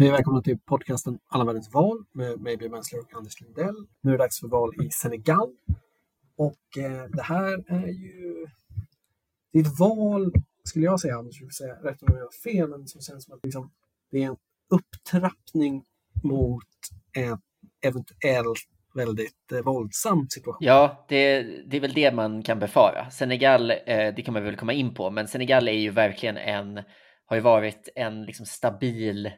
Hej välkomna till podcasten Alla världens val med mig, Björn Mensler och Anders Lindell. Nu är det dags för val i Senegal. Och eh, det här är ju... Det är ett val, skulle jag säga, Anders, jag säga rätt om jag har fel, men som känns som att liksom, det är en upptrappning mot en eventuellt väldigt eh, våldsam situation. Ja, det, det, är väl det man kan befara. Senegal, eh, det kan man väl komma in på, men Senegal är ju verkligen en, har ju varit en liksom stabil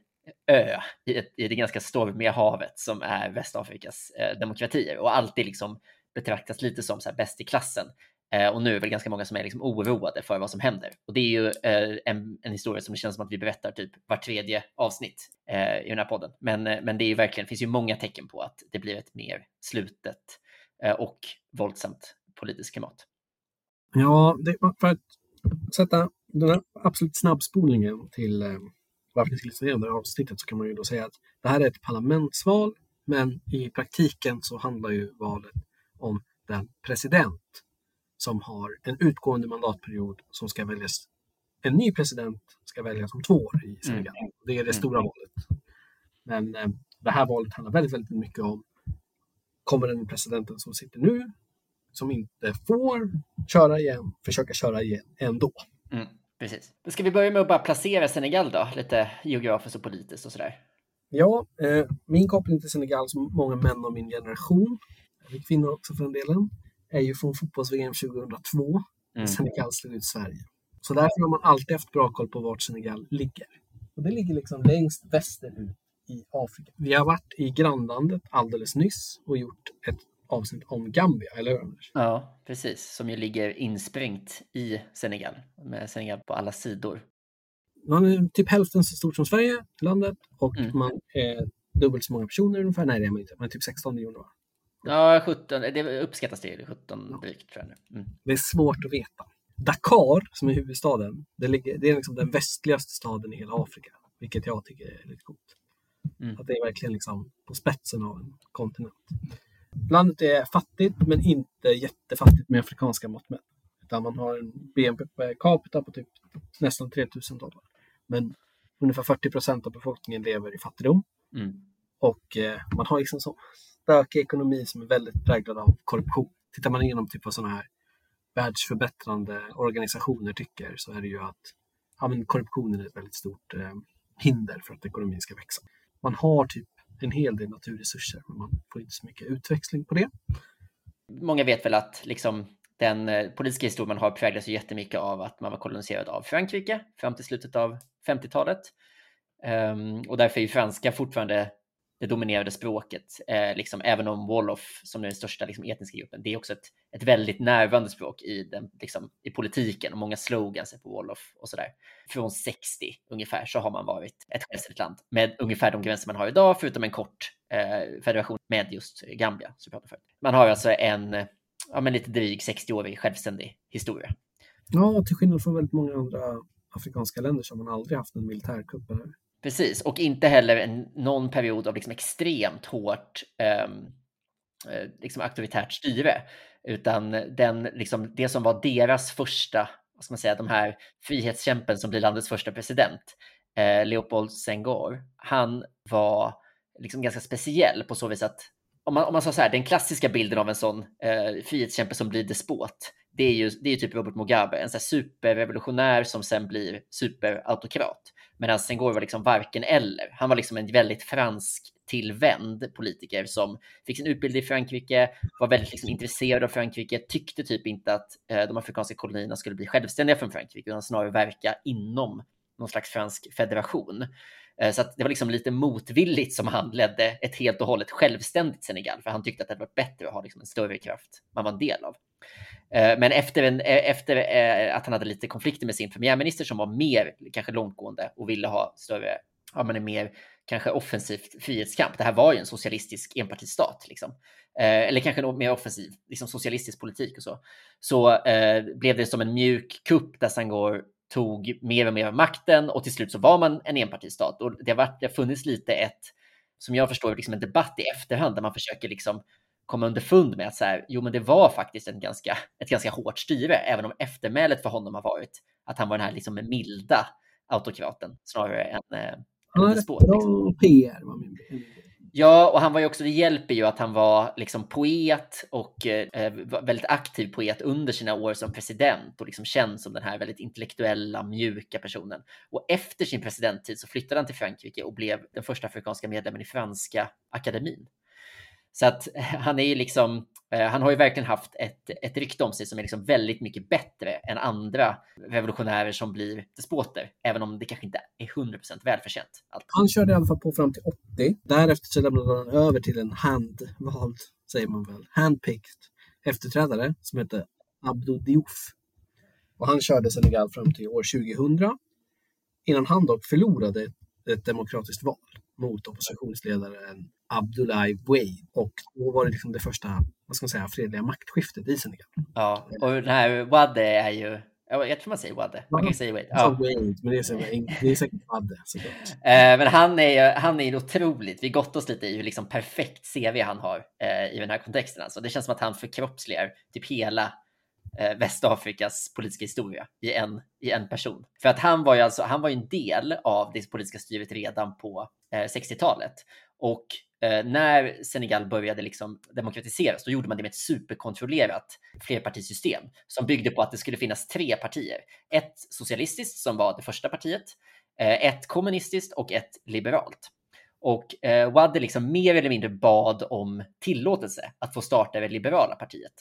ö i, ett, i det ganska stormiga havet som är Västafrikas eh, demokratier och alltid liksom betraktas lite som så här bäst i klassen. Eh, och nu är det väl ganska många som är liksom oroade för vad som händer. Och det är ju eh, en, en, historia som det känns som att vi berättar typ var tredje avsnitt eh, i den här podden. Men, eh, men det är ju verkligen, finns ju många tecken på att det blir ett mer slutet eh, och våldsamt politiskt klimat. Ja, det, för att sätta den här absolut snabbspolningen till eh, varför vi skulle det här avsnittet så kan man ju då säga att det här är ett parlamentsval, men i praktiken så handlar ju valet om den president som har en utgående mandatperiod som ska väljas. En ny president ska väljas om två år i Senegal. Mm. Det är det stora mm. valet. Men eh, det här valet handlar väldigt, väldigt mycket om kommer den presidenten som sitter nu, som inte får köra igen, försöka köra igen ändå. Mm. Precis. Ska vi börja med att bara placera Senegal då, lite geografiskt och politiskt och sådär. Ja, eh, min koppling till Senegal, som många män av min generation, kvinnor också för den delen, är ju från fotbolls-VM 2002, mm. Senegal slog ut Sverige. Så därför har man alltid haft bra koll på vart Senegal ligger. Och det ligger liksom längst västerut i Afrika. Vi har varit i grannlandet alldeles nyss och gjort ett avsnitt om Gambia, eller hur Anders? Ja, precis. Som ju ligger insprängt i Senegal, med Senegal på alla sidor. Man är typ hälften så stort som Sverige, landet, och mm. man är dubbelt så många personer ungefär. Nej, det är man inte. Man är typ 16 miljoner. Ja, 17. Det uppskattas det. 17 drygt tror jag mm. Det är svårt att veta. Dakar, som är huvudstaden, det, ligger, det är liksom den västligaste staden i hela Afrika, vilket jag tycker är lite coolt. Mm. Att det är verkligen liksom på spetsen av en kontinent. Landet är fattigt, men inte jättefattigt med afrikanska mått mätt. Utan man har en BNP per capita på typ nästan 3000 dollar. Men ungefär 40 procent av befolkningen lever i fattigdom. Mm. Och eh, man har liksom så stökig ekonomi som är väldigt präglad av korruption. Tittar man igenom typ vad sådana här världsförbättrande organisationer tycker så är det ju att ja, korruptionen är ett väldigt stort eh, hinder för att ekonomin ska växa. Man har typ en hel del naturresurser, men man får inte så mycket utväxling på det. Många vet väl att liksom, den eh, politiska historien har präglats jättemycket av att man var koloniserad av Frankrike fram till slutet av 50-talet. Um, ehm, och därför är ju franska fortfarande det dominerade språket, eh, liksom, även om Wolof, som är den största liksom, etniska gruppen, det är också ett, ett väldigt närvarande språk i, den, liksom, i politiken och många slogans är på Wolof och sådär. Från 60 ungefär så har man varit ett självständigt land med ungefär de gränser man har idag, förutom en kort eh, federation med just Gambia. Som jag för. Man har alltså en ja, men lite dryg 60-årig självständig historia. Ja, till skillnad från väldigt många andra afrikanska länder så har man aldrig haft en militärkupp. Precis, och inte heller en, någon period av liksom extremt hårt ehm, eh, liksom auktoritärt styre, utan den, liksom, det som var deras första, vad ska man säga, de här frihetskämpen som blir landets första president, eh, Leopold Senghor, han var liksom ganska speciell på så vis att om man, om man sa så här, den klassiska bilden av en sån eh, frihetskämpe som blir despot, det är ju, det är typ Robert Mugabe, en så superrevolutionär som sen blir superautokrat. Medan Senghor var liksom varken eller. Han var liksom en väldigt fransk tillvänd politiker som fick sin utbildning i Frankrike, var väldigt liksom intresserad av Frankrike, tyckte typ inte att eh, de afrikanska kolonierna skulle bli självständiga från Frankrike, utan snarare verka inom någon slags fransk federation. Eh, så det var liksom lite motvilligt som han ledde ett helt och hållet självständigt Senegal, för han tyckte att det hade varit bättre att ha liksom en större kraft man var en del av. Eh, men efter, en, eh, efter att han hade lite konflikter med sin premiärminister som var mer kanske långtgående och ville ha större, ja men en mer kanske offensivt frihetskamp. Det här var ju en socialistisk enpartistat, liksom. eller kanske en mer offensiv liksom socialistisk politik och så. Så eh, blev det som en mjuk kupp där Sangor tog mer och mer av makten och till slut så var man en enpartistat. Och det har, varit, det har funnits lite ett, som jag förstår liksom en debatt i efterhand där man försöker liksom komma underfund med att så här, jo men det var faktiskt en ganska, ett ganska hårt styre, även om eftermälet för honom har varit att han var den här liksom milda autokraten snarare än, eh, har despot. Liksom. PR var min min- Ja, och han var ju också, det hjälper ju att han var liksom poet och eh, väldigt aktiv poet under sina år som president och liksom känd som den här väldigt intellektuella, mjuka personen. Och efter sin presidenttid så flyttade han till Frankrike och blev den första afrikanska medlemmen i Franska akademin. Så att eh, han är ju liksom, eh, han har ju verkligen haft ett, ett rykte om sig som är liksom väldigt mycket bättre än andra revolutionärer som blir despoter, även om det kanske inte är 100% välförtjänt. Allt. Han körde i alla fall på fram till 80. Därefter så lämnade han över till en handvald, säger man väl, handpicked efterträdare som hette Abdou Diouf. Och han körde Senegal fram till år 2000 innan han dock förlorade ett demokratiskt val mot oppositionsledaren Abdoulaye Wade. Och då var det liksom det första, vad ska man säga, fredliga maktskiftet i Senegal. Ja, och den här Wade är ju, ja, jag tror man säger Wade, man kan säga Wade. Ja. Men det är, så, det är säkert Wade såklart. Eh, Men han är ju han är otroligt, vi gott oss lite i hur liksom perfekt CV han har eh, i den här kontexten. Alltså. Det känns som att han förkroppsligar typ hela eh, Västafrikas politiska historia i en, i en person. För att han var ju alltså, han var ju en del av det politiska styret redan på Eh, 60-talet. Och eh, när Senegal började liksom demokratiseras, då gjorde man det med ett superkontrollerat flerpartisystem som byggde på att det skulle finnas tre partier. Ett socialistiskt som var det första partiet, eh, ett kommunistiskt och ett liberalt. Och eh, Wade liksom mer eller mindre bad om tillåtelse att få starta det liberala partiet.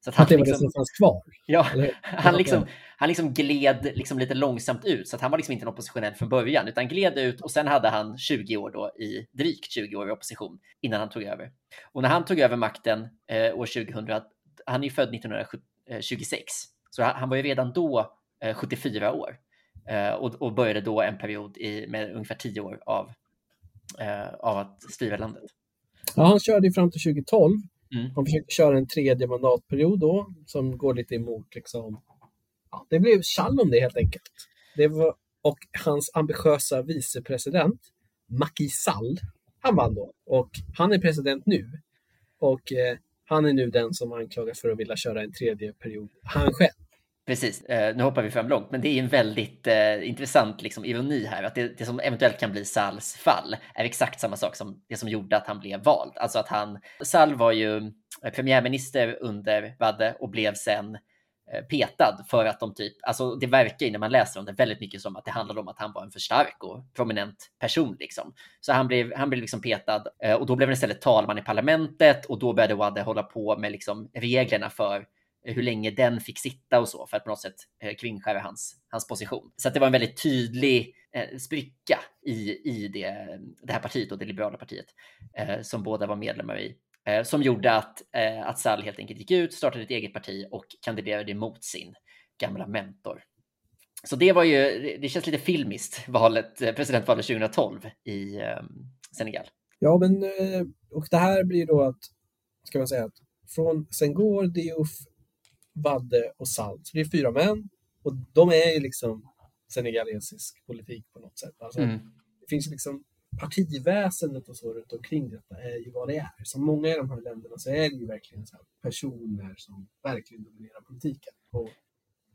Så att han Att det var det liksom, som fanns kvar. ja, han liksom, han liksom gled liksom lite långsamt ut, så att han var liksom inte en oppositionell från början, utan gled ut och sen hade han 20 år då i drygt 20 år i opposition innan han tog över. Och när han tog över makten eh, år 2000, han är ju född 1926, så han, han var ju redan då eh, 74 år eh, och, och började då en period i, med ungefär 10 år av, eh, av att styra landet. Ja, han körde ju fram till 2012. Mm. Han försökte köra en tredje mandatperiod då, som går lite emot liksom... Ja, det blev tjall om det helt enkelt. Det var, och hans ambitiösa vicepresident, Macky Sall, han vann då. Och han är president nu. Och eh, han är nu den som anklagas för att vilja köra en tredje period, han själv. Precis, eh, nu hoppar vi fram långt, men det är en väldigt eh, intressant liksom, ironi här, att det, det som eventuellt kan bli SALs fall är exakt samma sak som det som gjorde att han blev vald. Alltså att han, Sal var ju eh, premiärminister under Wadde och blev sen eh, petad för att de typ, alltså det verkar ju när man läser om det väldigt mycket som att det handlade om att han var en för stark och prominent person liksom. Så han blev, han blev liksom petad eh, och då blev han istället talman i parlamentet och då började Wadde hålla på med liksom reglerna för Eh, hur länge den fick sitta och så för att på något sätt eh, kringskära hans, hans position. Så att det var en väldigt tydlig eh, spricka i, i det, det här partiet och det liberala partiet eh, som båda var medlemmar i. Eh, som gjorde att, eh, att Sall helt enkelt gick ut, startade ett eget parti och kandiderade mot sin gamla mentor. Så det var ju, det- känns lite filmiskt, valet, eh, presidentvalet 2012 i eh, Senegal. Ja, men och det här blir då att, ska man säga, att från Senghor, Diouf, Vadde och Sall, så det är fyra män och de är ju liksom senegalesisk politik på något sätt. Alltså, Mm. Det finns liksom partiväsendet och så runt omkring detta är ju vad det är. Som många i de här länderna så är det ju verkligen så personer som verkligen dominerar politiken. Och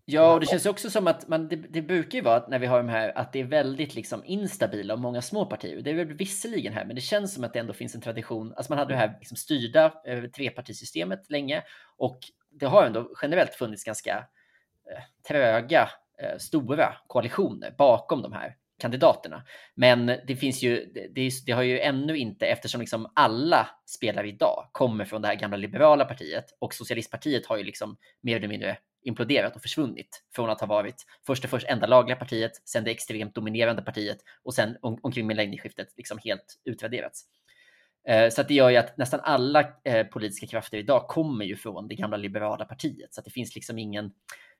Ja, och det känns också som att man, det, det brukar ju vara att när vi har de här att det är väldigt liksom instabila och många små partier. Det är väl visserligen här, men det känns som att det ändå finns en tradition. Alltså man hade det här liksom styrda eh, trepartisystemet länge och det har ändå generellt funnits ganska eh, tröga, eh, stora koalitioner bakom de här kandidaterna. Men det finns ju, det, det har ju ännu inte, eftersom liksom alla spelare idag kommer från det här gamla liberala partiet och socialistpartiet har ju liksom mer eller mindre imploderat och försvunnit från att ha varit först och först enda lagliga partiet, sen det extremt dominerande partiet och sen om, omkring millennieskiftet liksom helt utraderats. Eh, så att det gör ju att nästan alla eh, politiska krafter idag kommer ju från det gamla liberala partiet. Så att det finns liksom ingen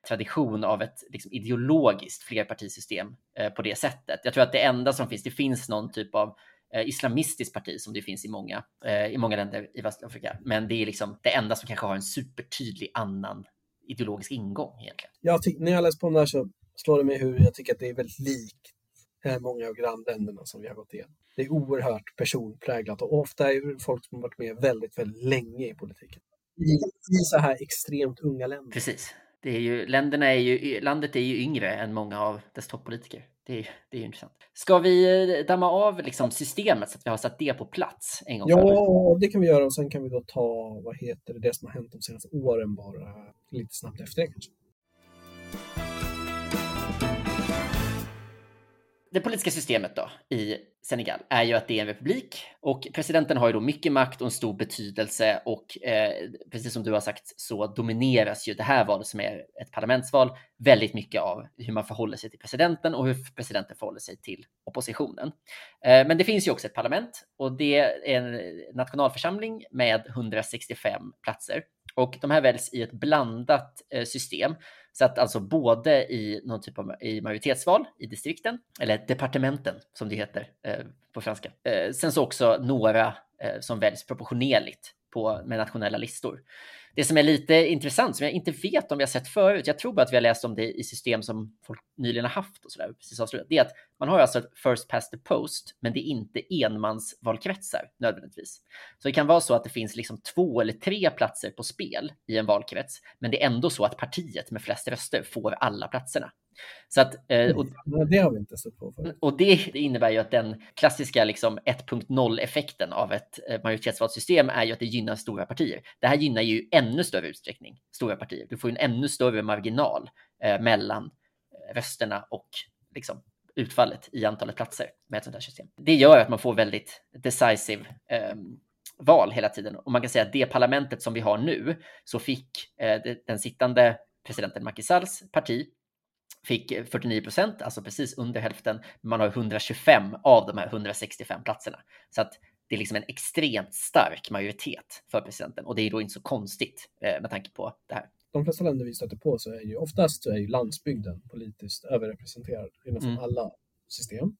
tradition av ett liksom, ideologiskt flerpartisystem eh, på det sättet. Jag tror att det enda som finns, det finns någon typ av islamistiskt parti som det finns i många, i många länder i Västafrika. Men det är liksom det enda som kanske har en supertydlig annan ideologisk ingång egentligen. jag tyck, när jag läser på om det här så slår det mig hur jag tycker att det är väldigt likt många av grannländerna som vi har gått igenom. Det är oerhört personpräglat och ofta är det folk som har varit med väldigt, väldigt länge i politiken. I, i så här extremt unga länder. Precis. det är ju, länderna är ju, landet är ju yngre än många av dess toppolitiker. Det är, det är ju intressant. Ska vi eh, damma av liksom systemet så att vi har satt det på plats en gång Ja, för det kan vi göra och sen kan vi då ta, vad heter det, det som har hänt de senaste åren bara lite snabbt efter det kanske. Det politiska systemet då i Senegal är ju att det är en republik och presidenten har ju då mycket makt och en stor betydelse och eh, precis som du har sagt så domineras ju det här valet som är ett parlamentsval väldigt mycket av hur man förhåller sig till presidenten och hur presidenten förhåller sig till oppositionen. Eh, men det finns ju också ett parlament och det är en nationalförsamling med 165 platser och de här väljs i ett blandat eh, system så att alltså både i någon typ av i majoritetsval i distrikten, eller departementen som det heter eh, på franska. Eh, sen så också några eh, som väljs proportionerligt på, med nationella listor. Det som är lite intressant, som jag inte vet om vi har sett förut, jag tror bara att vi har läst om det i system som folk nyligen har haft och sådär, precis avslutat, det är att man har alltså first past the post, men det är inte enmansvalkretsar nödvändigtvis. Så det kan vara så att det finns liksom två eller tre platser på spel i en valkrets, men det är ändå så att partiet med flest röster får alla platserna. Så att, eh, och, det har vi inte sett på förut. Och det, det, innebär ju att den klassiska liksom 1.0-effekten av ett eh, majoritetsvalsystem är ju att det gynnar stora partier. Det här gynnar ju ännu större utsträckning stora partier. Du får en ännu större marginal eh, mellan eh, rösterna och liksom, utfallet i antalet platser med ett sånt här system. Det gör att man får väldigt decisive eh, val hela tiden. Och man kan säga att det parlamentet som vi har nu så fick eh, den sittande presidenten Macky Salls parti fick 49 procent, alltså precis under hälften. Man har 125 av de här 165 platserna. Så att det är liksom en extremt stark majoritet för presidenten och det är då inte så konstigt eh, med tanke på det här. De flesta länder vi stöter på så är ju oftast så är ju landsbygden politiskt överrepresenterad i nästan mm. alla system.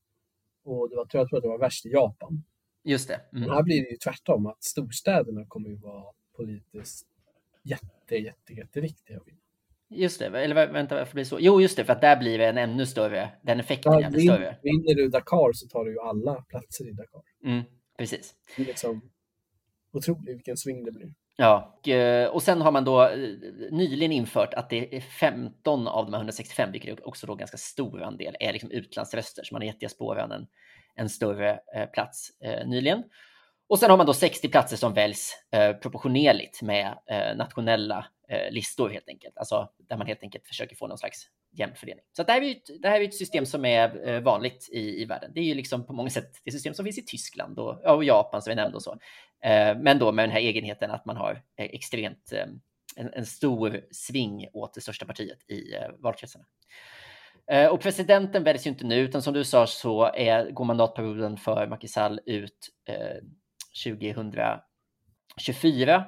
Och det var, jag tror att det var värst i Japan. Just det. Mm. Men här blir det ju tvärtom, att storstäderna kommer ju vara politiskt jätte, jätte, jätteviktiga vinna. Just det, eller vänta varför blir det så? Jo, just det, för att där blir det en ännu större, den effekten är ännu större. Vinner du Dakar så tar du ju alla platser i Dakar. Mm, precis. Det är liksom otroligt vilken sving det blir. Ja, och, eh, sen har man då eh, nyligen infört att det är 15 av de här 165, vilket är också då ganska stor andel, är liksom utlandsröster, så man har gett diasporan en, en större eh, plats nyligen. Och sen har man då 60 platser som väljs proportionerligt med nationella Eh, listor helt enkelt. Alltså där man helt enkelt försöker få någon slags jämn fördelning. Så det här är ett, det här är ett system som är eh, vanligt i, i världen. Det är ju liksom på många sätt det system som finns i Tyskland och, och Japan som vi nämnde och så. Eh, men då med den här egenheten att man har eh, extremt eh, en, en, stor sving åt det största partiet i eh, valkretsarna. Och presidenten väljs ju inte nu, utan som du sa så är, går mandatperioden för Macky Sall ut 2024.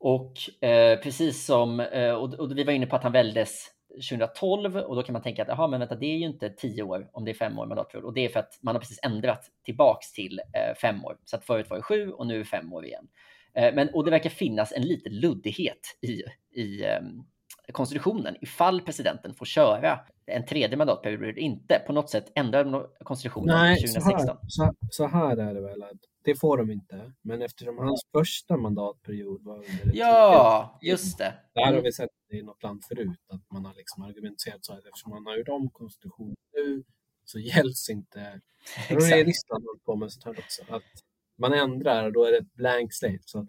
Och eh, precis som, eh, och, och, vi var inne på att han väljdes 2012 och då kan man tänka att aha, men vänta, det är ju inte tio år om det är fem år mandatperiod och det är för att man har precis ändrat tillbaks till eh, fem år. Så att förut var det sju och nu är det fem år igen. Eh, men, och det verkar finnas en liten luddighet i, i ehm, konstitutionen ifall presidenten får köra en tredje mandatperiod eller inte. På något sätt ändra konstitutionen Nej, 2016. Så här, så, så här är det väl att det får de inte. Men eftersom hans första mandatperiod var under Ja, just det. Där har mm. vi sett i något land förut att man har liksom argumenterat så att eftersom man har gjort om konstitutionen nu så gälls inte. Exakt. Det är Ryssland på med sånt här också. Att man ändrar och då är det ett blank slate. Så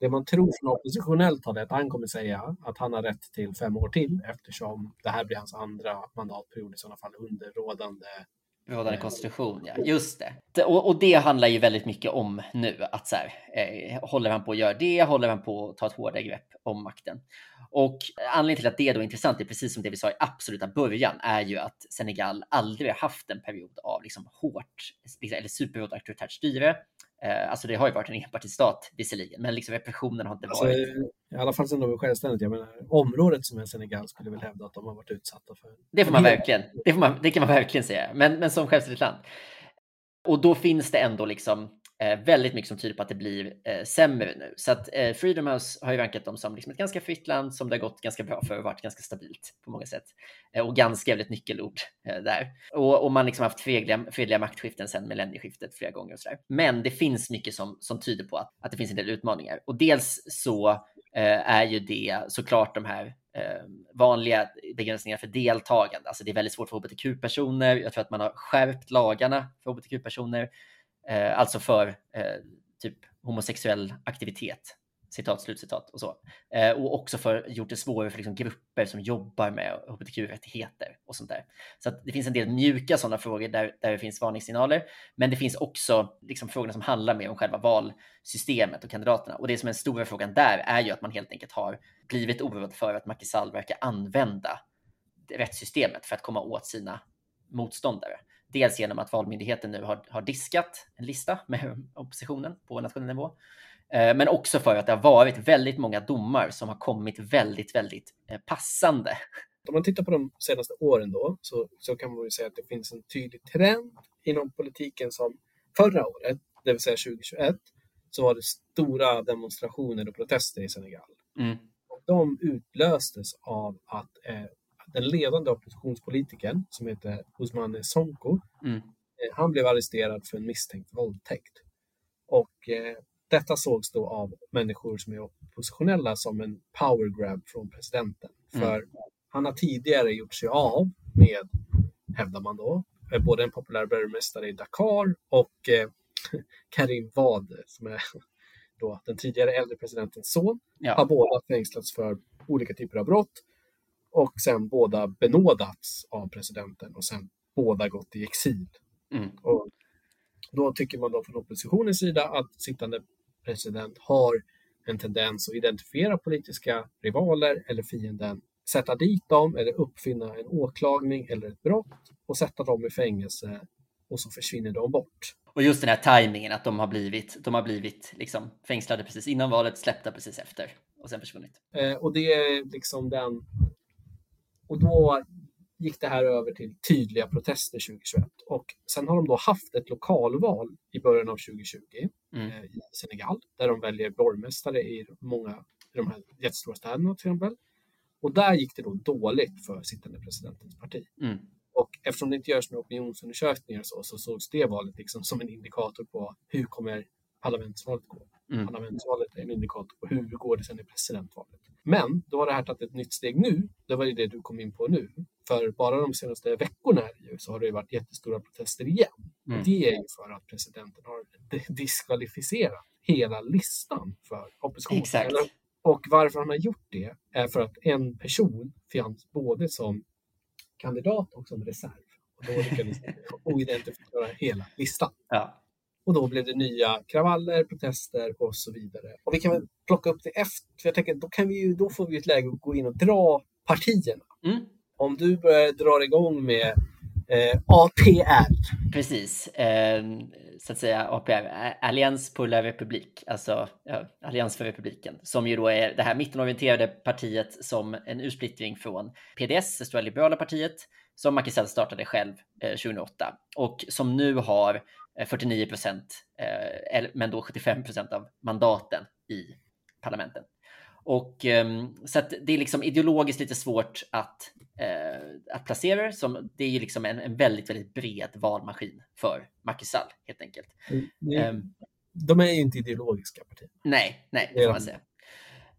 det man tror från oppositionellt håll är att han kommer säga att han har rätt till fem år till eftersom det här blir hans andra mandatperiod i sådana fall under rådande Rådande konstitution, ja. Just det. Och, och, det handlar ju väldigt mycket om nu. Att så här, eh, håller han på att göra det? Håller han på att ta ett hårdare grepp om makten? Och anledningen till att det är då intressant är precis som det vi sa i absoluta början är ju att Senegal aldrig haft en period av liksom hårt liksom, eller superhårt auktoritärt styre. Eh, alltså det har ju varit en enpartistat visserligen, men liksom repressionen har inte alltså, varit... I alla fall sedan de är självständigt. Jag menar, området som är Senegal skulle väl hävda att de har varit utsatta för... Det får man verkligen. Det, får man, det kan man verkligen säga. Men, men som självständigt land. Och då finns det ändå liksom Eh, väldigt mycket som tyder på att det blir eh, sämre nu. Så att eh, Freedom House har ju rankat dem som liksom ett ganska fritt land som det har gått ganska bra för och varit ganska stabilt på många sätt. Eh, och ganska väl ett nyckelord eh, där. Och, och man liksom haft fredliga, fredliga maktskiften sedan millennieskiftet flera gånger och sådär. Men det finns mycket som, som tyder på att, att det finns en del utmaningar. Och dels så eh, är ju det såklart de här eh, vanliga begränsningar för deltagande. Alltså det är väldigt svårt för hbtq-personer. Jag tror att man har skärpt lagarna för hbtq-personer, Eh, alltså för eh, typ homosexuell aktivitet citat, slutcitat och så. Eh, och också för gjort det svårare för liksom, grupper som jobbar med hbtq-rättigheter och sånt där. Så det finns en del mjuka sådana frågor där, där det finns varningssignaler. Men det finns också liksom, frågorna som handlar mer om själva valsystemet och kandidaterna. Och det som är den stora frågan där är ju att man helt enkelt har blivit oroad för att Macky Sall verkar använda rättssystemet för att komma åt sina motståndare. Dels genom att Valmyndigheten nu har, har diskat en lista med oppositionen på nationell nivå Eh, men också för att det har varit väldigt många domar som har kommit väldigt, väldigt eh, passande. Om man tittar på de senaste åren då, så, så kan man ju säga att det finns en tydlig trend inom politiken som förra året, det vill säga 2021, så var det stora demonstrationer och protester i Senegal. Mm. Och de utlöstes av att eh, den ledande oppositionspolitikern som heter Ousmane Sonko, mm. eh, han blev arresterad för en misstänkt våldtäkt. Och eh, detta sågs då av människor som är oppositionella som en power grab från presidenten. Mm. För han har tidigare gjort sig av med, hävdar man då, eh, både en populär borgmästare i Dakar och eh, Karim Wade som är då den tidigare äldre presidentens son. Ja. Har båda fängslats för olika typer av brott och sen båda benådats av presidenten och sen båda gått i exil. Mm. Och då tycker man då från oppositionens sida att sittande president har en tendens att identifiera politiska rivaler eller fienden, sätta dit dem eller uppfinna en åklagning eller ett brott och sätta dem i fängelse och så försvinner de bort. Och just den här tajmingen att de har blivit, de har blivit liksom fängslade precis innan valet, släppta precis efter och sen försvunnit. Eh, och det är liksom den... Och då gick det här över till tydliga protester 2021. Och sen har de då haft ett lokalval i början av 2020 mm. eh, i Senegal, där de väljer borgmästare i många i de här jättestora städerna till exempel. Och där gick det då dåligt för sittande presidentens parti. Mm. Och eftersom det inte görs några opinionsundersökningar så, så sågs det valet liksom som en indikator på hur kommer parlamentsvalet gå. Mm. Parlamentsvalet är en indikator på hur går det sen i presidentvalet. Men då har det här tagit ett nytt steg nu. Det var ju det du kom in på nu. För bara de senaste veckorna så har det varit jättestora protester igen. Mm. Det är ju för att presidenten har diskvalificerat hela listan för oppositionen. Och varför han har gjort det är för att en person fanns både som kandidat och som reserv. Och då lyckades oidentifiera hela listan. Ja. Och då blev det nya kravaller, protester och så vidare. Och vi kan väl plocka upp det efter, för jag tänker då, kan vi ju, då får vi ett läge att gå in och dra partierna. Mm. Om du börjar dra igång med eh, APR. Precis, eh, så att säga APR, Allians pour la Republik, alltså ja, Allians för republiken, som ju då är det här mittenorienterade partiet som en ursplittring från PDS, det stora liberala partiet, som Macky Sall startade själv eh, 2008 och som nu har 49 eh, procent, eh, men då 75 procent av mandaten i parlamenten. Och ehm, så det är liksom ideologiskt lite svårt att, eh, att placera det. Som, det är ju liksom en, en väldigt, väldigt bred valmaskin för Macky Sall helt enkelt. Mm. Um, de är ju inte ideologiska partier. Nej, nej, det får man säga.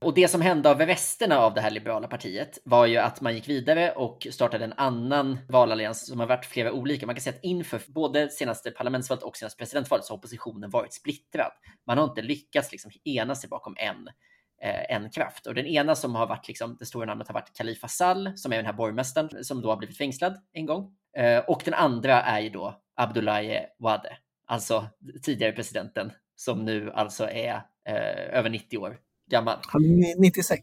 Och det som hände av resterna av det här liberala partiet var ju att man gick vidare och startade en annan valallians som har varit flera olika. Man kan säga att inför både senaste parlamentsvalet och senaste presidentvalet så har oppositionen varit splittrad. Man har inte lyckats liksom ena sig bakom en, eh, en kraft. Och den ena som har varit liksom, det stora namnet har varit Khalifa Sall som är den här borgmästaren som då har blivit fängslad en gång. Eh, och den andra är ju då Abdullahi Wade, alltså tidigare presidenten som nu alltså är eh, över 90 år gammal. Han är 96.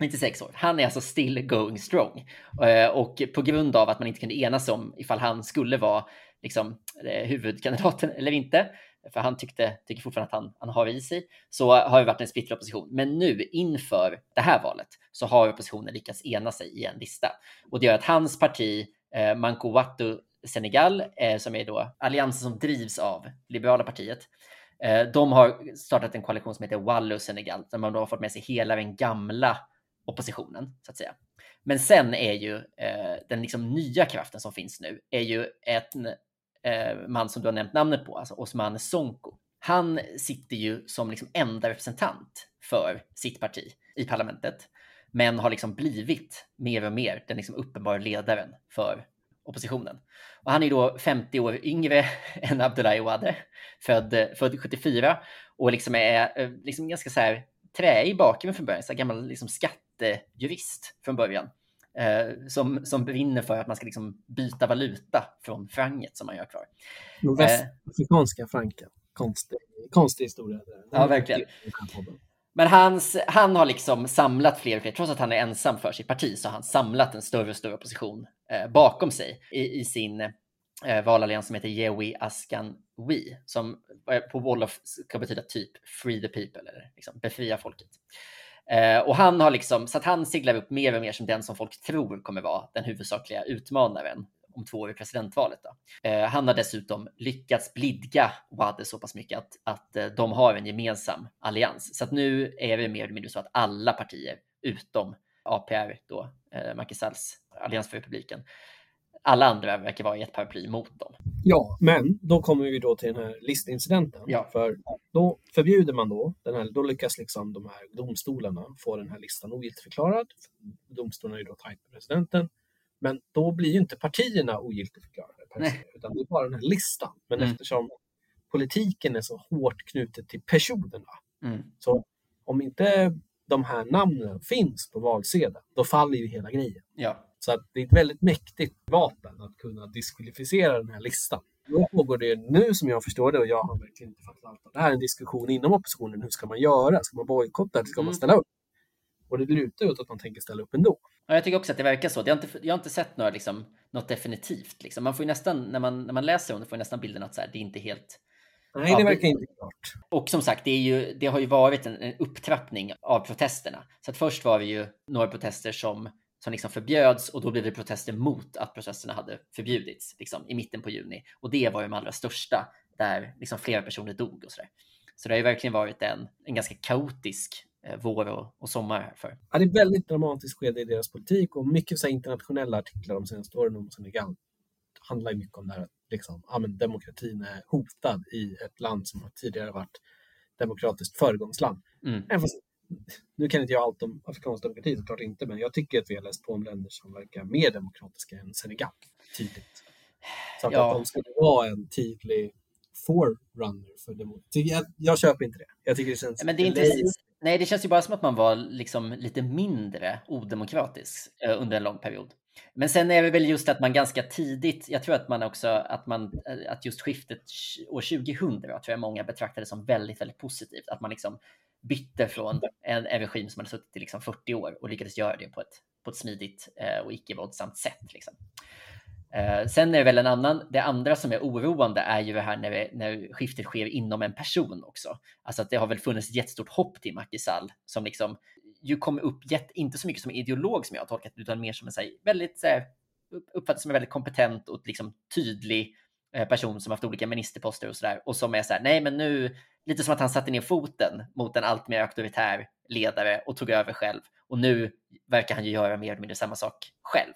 96 år. Han är alltså still going strong. Eh, och på grund av att man inte kunde enas om ifall han skulle vara liksom, eh, huvudkandidaten eller inte, för han tyckte, tycker fortfarande att han, han har i sig, så har det varit en splittrad opposition. Men nu inför det här valet så har oppositionen lyckats ena sig i en lista. Och det gör att hans parti, eh, Manko Watu Senegal, eh, som är då alliansen som drivs av Liberala partiet, Eh, de har startat en koalition som heter Wallo Senegal, där man då har fått med sig hela den gamla oppositionen, så att säga. Men sen är ju eh, den liksom nya kraften som finns nu, är ju en eh, man som du har nämnt namnet på, alltså Osman Sonko. Han sitter ju som liksom enda representant för sitt parti i parlamentet, men har liksom blivit mer och mer den liksom uppenbara ledaren för oppositionen. Och han är då 50 år yngre än Abdullahi Wade, född, född 74 och liksom är eh, liksom ganska så här trä i bakgrunden från början, så gammal liksom skattejurist från början. Eh, som, som brinner för att man ska liksom byta valuta från franget som man gör kvar. Västafrikanska franken. Konstig, konstig historia. Ja, verkligen. Men hans, han har liksom samlat fler och fler, trots att han är ensam för sitt parti, så har han samlat en större och större opposition eh, bakom sig i, i sin eh, valallians som heter Yewi Askan We, som eh, på Wolof ska betyda typ Free the people, eller liksom befria folket. Eh, och han har liksom, så att han seglar upp mer och mer som den som folk tror kommer vara den huvudsakliga utmanaren om två år i presidentvalet. Eh, han har dessutom lyckats blidga Wade så pass mycket att, att eh, de har en gemensam allians. Så att nu är det mer eller mindre så att alla partier utom APR, då, eh, Macky Salls Allians för republiken, alla andra verkar vara i ett paraply mot dem. Ja, men då kommer vi då till den här listincidenten. Ja. För då förbjuder man då, den här, då lyckas liksom de här domstolarna få den här listan ogiltigförklarad. Domstolarna är ju då tajt med presidenten. Men då blir ju inte partierna ogiltigförklarade, utan det är bara den här listan. Men mm. eftersom politiken är så hårt knutet till personerna, mm. så om inte de här namnen finns på valsedeln, då faller ju hela grejen. Ja. Så att det är ett väldigt mäktigt vapen att kunna diskvalificera den här listan. Då pågår det nu som jag förstår det och jag har verkligen inte fattat allt. Det här är en diskussion inom oppositionen. Hur ska man göra? Ska man bojkotta eller ska mm. man ställa upp? Och det lutar ut att man tänker ställa upp ändå. Ja, jag tycker också att det verkar så. Jag har inte, jag har inte sett några, liksom, något definitivt. Liksom. Man får nästan, när man, när man läser om det, får nästan bilden att så här, det är inte helt Nej, det verkar inte klart. Och som sagt, det, ju, det har ju varit en, en, upptrappning av protesterna. Så att först var det ju några protester som, som liksom förbjöds och då blev det protester mot att protesterna hade förbjudits liksom, i mitten på juni. Och det var ju de allra största där liksom flera personer dog och så där. Så det har ju verkligen varit en, en ganska kaotisk vår och, och sommar här för. Ja, det är väldigt dramatiskt skede i deras politik och mycket så internationella artiklar de senaste åren om Senegal handlar mycket om det här att liksom, ja, men demokratin är hotad i ett land som har tidigare varit demokratiskt föregångsland. Mm. Fast, nu kan inte jag allt om afrikansk demokrati såklart inte, men jag tycker att vi har läst på om länder som verkar mer demokratiska än Senegal, tydligt. Så att, ja. att de skulle vara en tydlig forerunner för demokrati. Jag, jag köper inte det. Jag tycker det känns men det är inte, Nej, det känns ju bara som att man var liksom lite mindre odemokratisk eh, under en lång period. Men sen är det väl just att man ganska tidigt, jag tror att man också, att man, eh, att just skiftet år 2000 tror jag många betraktade som väldigt, väldigt positivt. Att man liksom bytte från en, en regim som hade suttit i liksom 40 år och lyckades göra det på ett, på ett smidigt eh, och icke-våldsamt sätt. Liksom. Eh, sen är det väl en annan, det andra som är oroande är ju det här när, vi, när skiftet sker inom en person också. Alltså att det har väl funnits ett jättestort hopp till Macky Sall som liksom ju kommer upp, jätt, inte så mycket som ideolog som jag har tolkat utan mer som en så här, väldigt så här, uppfattas som en väldigt kompetent och liksom tydlig eh, person som haft olika ministerposter och sådär och som är så här, nej men nu, lite som att han satte ner foten mot en allt mer auktoritär ledare och tog över själv. Och nu verkar han ju göra mer eller mindre samma sak själv.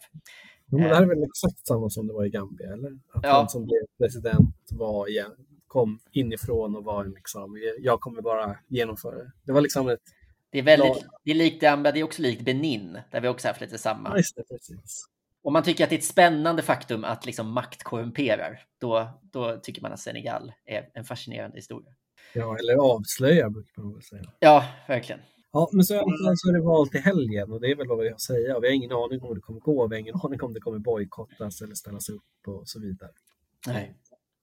Men det här är väl exakt samma som det var i Gambia, eller? Att ja. han som blev president var igen, kom inifrån och var liksom, jag kommer bara genomföra det. Det var liksom ett... Det är väldigt, det är likt Gambia, det är också likt Benin, där vi också haft lite samma. Det, precis. Om man tycker att det är ett spännande faktum att liksom makt korrumperar, då, då tycker man att Senegal är en fascinerande historia. Ja, eller avslöjar brukar man väl säga. Ja, verkligen. Ja, men så, så är det val till helgen och det är väl vad vi har att säga. Vi har ingen aning om hur det kommer gå. Vi har ingen aning om det kommer bojkottas eller ställas upp och så vidare. Nej,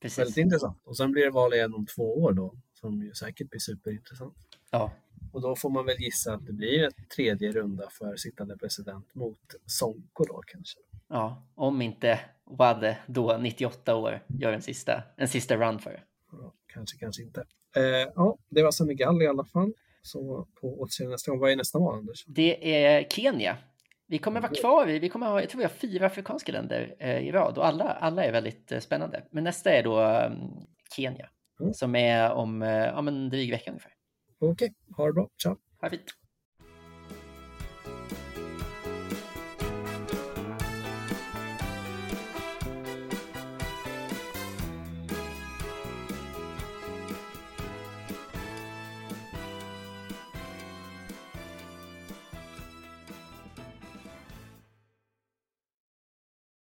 precis. Väldigt intressant. Och sen blir det val igen om två år då, som ju säkert blir superintressant. Ja. Och då får man väl gissa att det blir en tredje runda för sittande president mot Sonko då kanske. Ja, om inte Wade då 98 år gör en sista, en sista run för det. Ja, kanske, kanske inte. Eh, ja, det var Senegal i alla fall. Så på återseende nästa gång. Vad är nästa val, Anders? Det är Kenya. Vi kommer vara kvar vi kommer ha, jag tror vi har fyra afrikanska länder eh, i rad och alla, alla är väldigt eh, spännande. Men nästa är då um, Kenya mm. som är om eh, ja, en dryg vecka ungefär. Okej, okay. ha det bra. Ciao. Ha det fint.